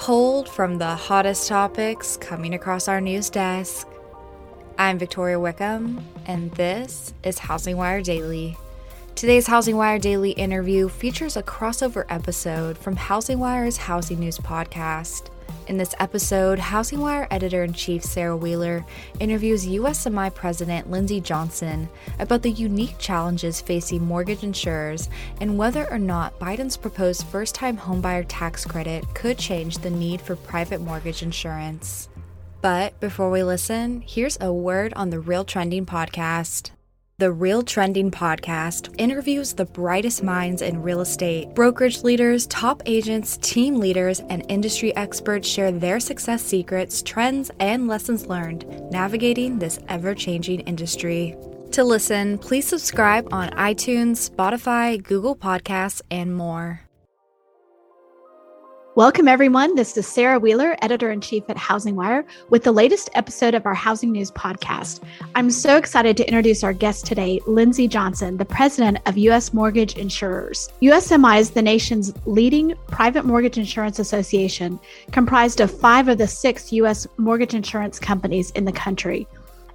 Pulled from the hottest topics coming across our news desk. I'm Victoria Wickham, and this is Housing Wire Daily. Today's Housing Wire Daily interview features a crossover episode from Housing Wire's Housing News podcast. In this episode, Housing Wire editor in chief Sarah Wheeler interviews USMI President Lindsey Johnson about the unique challenges facing mortgage insurers and whether or not Biden's proposed first time homebuyer tax credit could change the need for private mortgage insurance. But before we listen, here's a word on the Real Trending podcast. The Real Trending podcast interviews the brightest minds in real estate. Brokerage leaders, top agents, team leaders, and industry experts share their success secrets, trends, and lessons learned navigating this ever changing industry. To listen, please subscribe on iTunes, Spotify, Google Podcasts, and more. Welcome, everyone. This is Sarah Wheeler, editor in chief at Housing Wire, with the latest episode of our Housing News podcast. I'm so excited to introduce our guest today, Lindsey Johnson, the president of U.S. Mortgage Insurers. USMI is the nation's leading private mortgage insurance association, comprised of five of the six U.S. mortgage insurance companies in the country.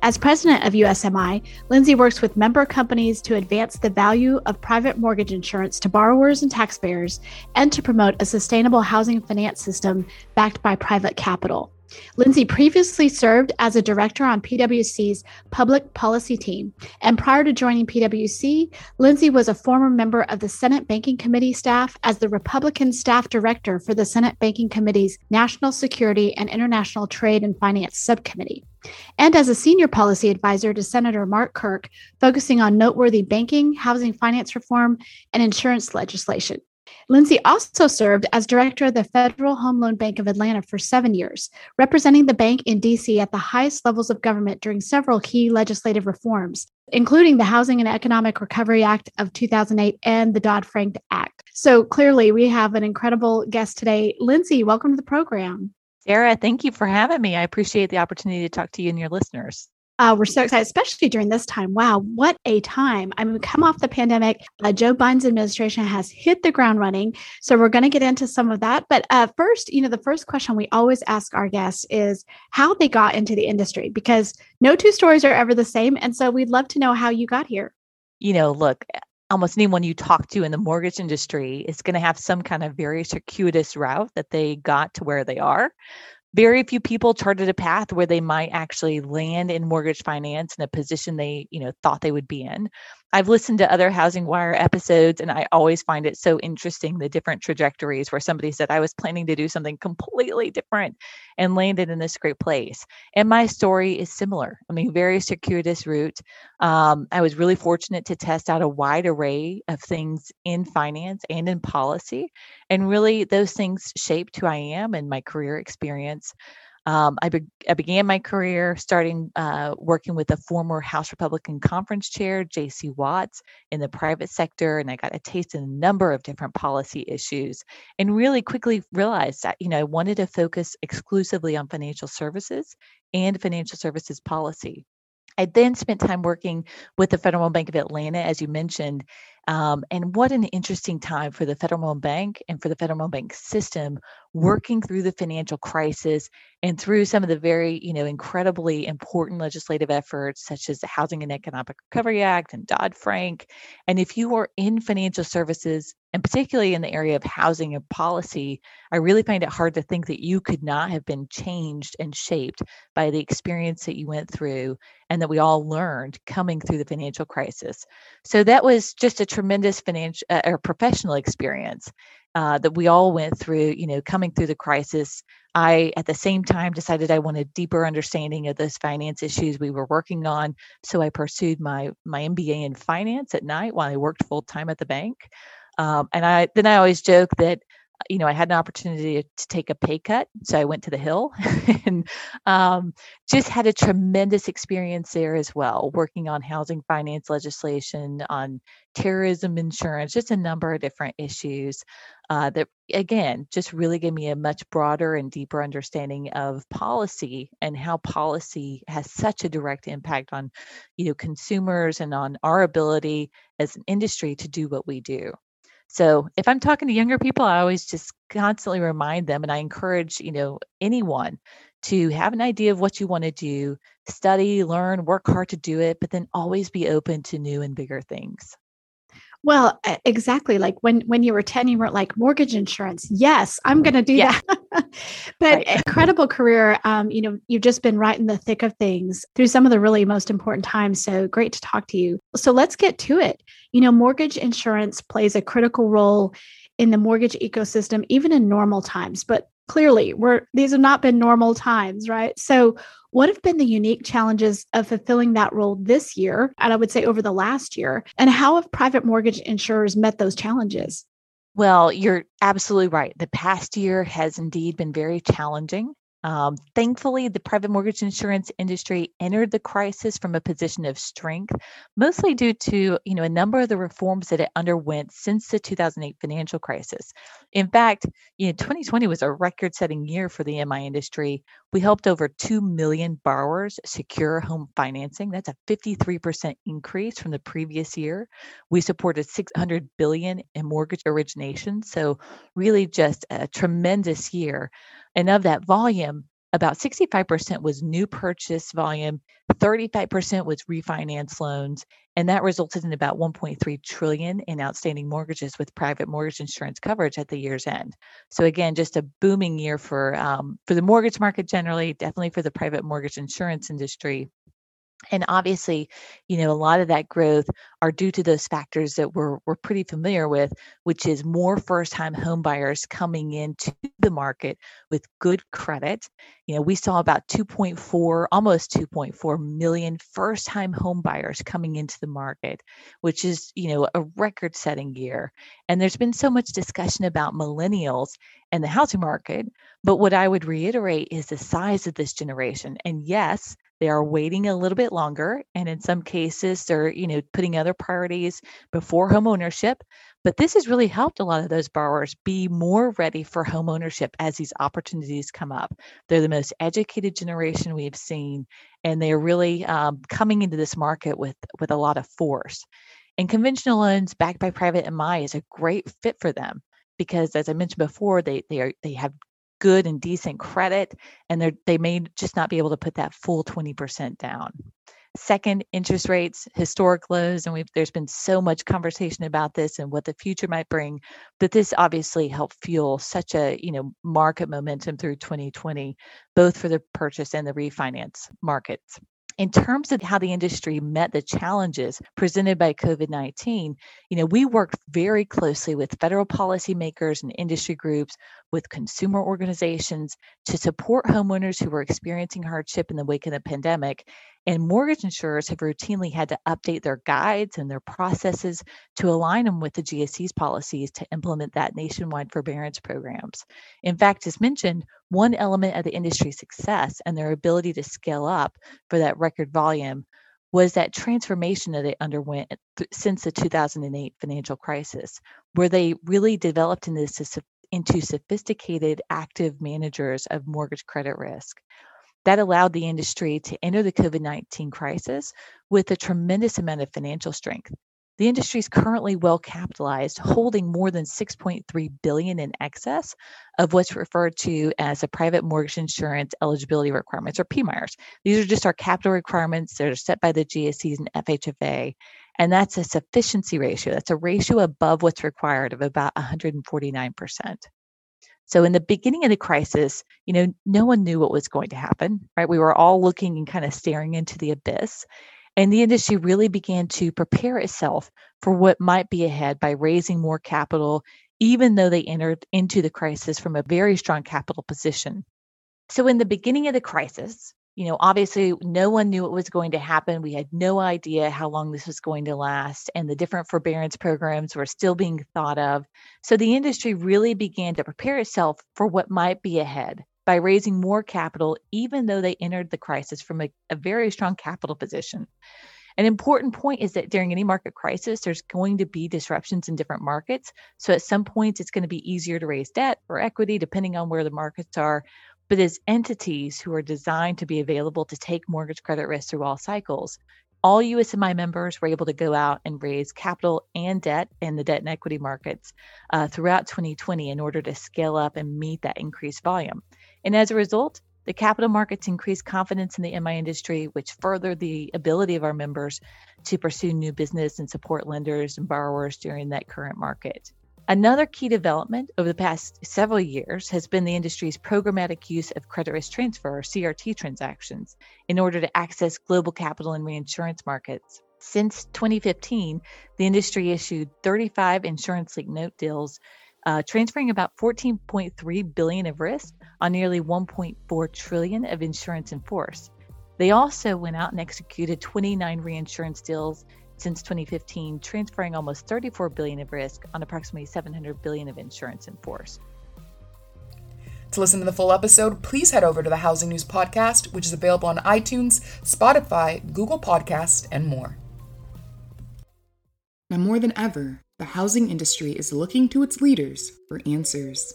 As president of USMI, Lindsey works with member companies to advance the value of private mortgage insurance to borrowers and taxpayers and to promote a sustainable housing finance system backed by private capital. Lindsey previously served as a director on PwC's public policy team. And prior to joining PwC, Lindsey was a former member of the Senate Banking Committee staff as the Republican staff director for the Senate Banking Committee's National Security and International Trade and Finance Subcommittee and as a senior policy advisor to Senator Mark Kirk, focusing on noteworthy banking, housing finance reform, and insurance legislation. Lindsey also served as director of the Federal Home Loan Bank of Atlanta for seven years, representing the bank in DC at the highest levels of government during several key legislative reforms, including the Housing and Economic Recovery Act of 2008 and the Dodd Frank Act. So clearly, we have an incredible guest today. Lindsey, welcome to the program. Sarah, thank you for having me. I appreciate the opportunity to talk to you and your listeners. Uh, we're so excited, especially during this time. Wow, what a time. I mean, come off the pandemic. Uh, Joe Biden's administration has hit the ground running. So we're going to get into some of that. But uh, first, you know, the first question we always ask our guests is how they got into the industry because no two stories are ever the same. And so we'd love to know how you got here. You know, look, almost anyone you talk to in the mortgage industry is going to have some kind of very circuitous route that they got to where they are very few people charted a path where they might actually land in mortgage finance in a position they you know thought they would be in I've listened to other Housing Wire episodes and I always find it so interesting the different trajectories where somebody said, I was planning to do something completely different and landed in this great place. And my story is similar. I mean, very circuitous route. Um, I was really fortunate to test out a wide array of things in finance and in policy. And really, those things shaped who I am and my career experience. Um, I, be- I, began my career starting uh, working with the former House Republican Conference Chair, J.C. Watts, in the private sector, and I got a taste in a number of different policy issues, and really quickly realized that you know I wanted to focus exclusively on financial services and financial services policy. I then spent time working with the Federal Bank of Atlanta, as you mentioned, um, and what an interesting time for the Federal Bank and for the Federal Bank system working through the financial crisis and through some of the very, you know, incredibly important legislative efforts such as the Housing and Economic Recovery Act and Dodd-Frank. And if you are in financial services, and particularly in the area of housing and policy, I really find it hard to think that you could not have been changed and shaped by the experience that you went through and that we all learned coming through the financial crisis. So that was just a tremendous financial uh, or professional experience uh, that we all went through, you know, coming through the crisis. I, at the same time, decided I wanted deeper understanding of those finance issues we were working on. So I pursued my my MBA in finance at night while I worked full time at the bank. Um, and I then I always joke that you know, I had an opportunity to take a pay cut. So I went to the Hill and um, just had a tremendous experience there as well, working on housing finance legislation, on terrorism insurance, just a number of different issues uh, that, again, just really gave me a much broader and deeper understanding of policy and how policy has such a direct impact on, you know, consumers and on our ability as an industry to do what we do. So if I'm talking to younger people, I always just constantly remind them and I encourage, you know, anyone to have an idea of what you want to do, study, learn, work hard to do it, but then always be open to new and bigger things. Well, exactly. Like when when you were 10, you weren't like mortgage insurance. Yes, I'm going to do yeah. that. but right. incredible career. Um, you know, you've just been right in the thick of things through some of the really most important times. So great to talk to you. So let's get to it. You know, mortgage insurance plays a critical role in the mortgage ecosystem, even in normal times. But clearly we're these have not been normal times right? So what have been the unique challenges of fulfilling that role this year and i would say over the last year and how have private mortgage insurers met those challenges? Well you're absolutely right. The past year has indeed been very challenging um, thankfully, the private mortgage insurance industry entered the crisis from a position of strength, mostly due to you know a number of the reforms that it underwent since the 2008 financial crisis. In fact, you know 2020 was a record-setting year for the MI industry. We helped over 2 million borrowers secure home financing. That's a 53% increase from the previous year. We supported 600 billion in mortgage origination, so really just a tremendous year. And of that volume, about 65% was new purchase volume, 35% was refinance loans, and that resulted in about 1.3 trillion in outstanding mortgages with private mortgage insurance coverage at the year's end. So again, just a booming year for um, for the mortgage market generally, definitely for the private mortgage insurance industry and obviously you know a lot of that growth are due to those factors that we're, we're pretty familiar with which is more first time home buyers coming into the market with good credit. You know we saw about 2.4 almost 2.4 million first time home buyers coming into the market which is you know a record setting year. And there's been so much discussion about millennials and the housing market but what i would reiterate is the size of this generation. And yes they are waiting a little bit longer and in some cases they're you know putting other priorities before home ownership but this has really helped a lot of those borrowers be more ready for home ownership as these opportunities come up. They're the most educated generation we've seen and they're really um, coming into this market with with a lot of force. And conventional loans backed by private mi is a great fit for them because as i mentioned before they they are they have good and decent credit and they they may just not be able to put that full 20% down. Second interest rates historic lows and we've there's been so much conversation about this and what the future might bring but this obviously helped fuel such a you know market momentum through 2020 both for the purchase and the refinance markets. In terms of how the industry met the challenges presented by COVID-19, you know, we worked very closely with federal policymakers and industry groups, with consumer organizations to support homeowners who were experiencing hardship in the wake of the pandemic and mortgage insurers have routinely had to update their guides and their processes to align them with the GSE's policies to implement that nationwide forbearance programs. In fact, as mentioned, one element of the industry's success and their ability to scale up for that record volume was that transformation that they underwent since the 2008 financial crisis, where they really developed into, into sophisticated active managers of mortgage credit risk. That allowed the industry to enter the COVID 19 crisis with a tremendous amount of financial strength. The industry is currently well capitalized, holding more than 6.3 billion in excess of what's referred to as the private mortgage insurance eligibility requirements or PMIERs. These are just our capital requirements that are set by the GSEs and FHFA. And that's a sufficiency ratio. That's a ratio above what's required of about 149%. So in the beginning of the crisis, you know, no one knew what was going to happen, right? We were all looking and kind of staring into the abyss. And the industry really began to prepare itself for what might be ahead by raising more capital, even though they entered into the crisis from a very strong capital position. So, in the beginning of the crisis, you know, obviously no one knew what was going to happen. We had no idea how long this was going to last, and the different forbearance programs were still being thought of. So the industry really began to prepare itself for what might be ahead by raising more capital, even though they entered the crisis from a, a very strong capital position. An important point is that during any market crisis, there's going to be disruptions in different markets. So at some points, it's going to be easier to raise debt or equity, depending on where the markets are. But as entities who are designed to be available to take mortgage credit risk through all cycles, all USMI members were able to go out and raise capital and debt in the debt and equity markets uh, throughout 2020 in order to scale up and meet that increased volume. And as a result, the capital markets increased confidence in the MI industry, which furthered the ability of our members to pursue new business and support lenders and borrowers during that current market. Another key development over the past several years has been the industry's programmatic use of credit risk transfer or CRT transactions in order to access global capital and reinsurance markets. Since 2015, the industry issued 35 insurance linked note deals, uh, transferring about 14.3 billion of risk on nearly 1.4 trillion of insurance in force. They also went out and executed 29 reinsurance deals since 2015, transferring almost 34 billion of risk on approximately 700 billion of insurance in force. To listen to the full episode, please head over to the Housing News Podcast, which is available on iTunes, Spotify, Google Podcast, and more. Now, more than ever, the housing industry is looking to its leaders for answers.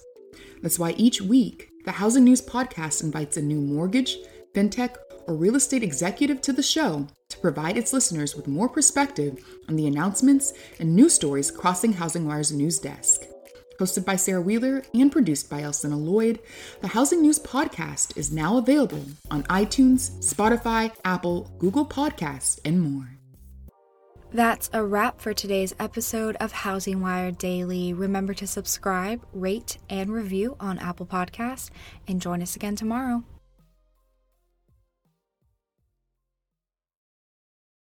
That's why each week, the Housing News Podcast invites a new mortgage, fintech, or real estate executive to the show to provide its listeners with more perspective on the announcements and news stories crossing Housing Wire's news desk. Hosted by Sarah Wheeler and produced by Alcynna Lloyd, the Housing News Podcast is now available on iTunes, Spotify, Apple, Google Podcasts, and more. That's a wrap for today's episode of Housing Wire Daily. Remember to subscribe, rate, and review on Apple Podcasts, and join us again tomorrow.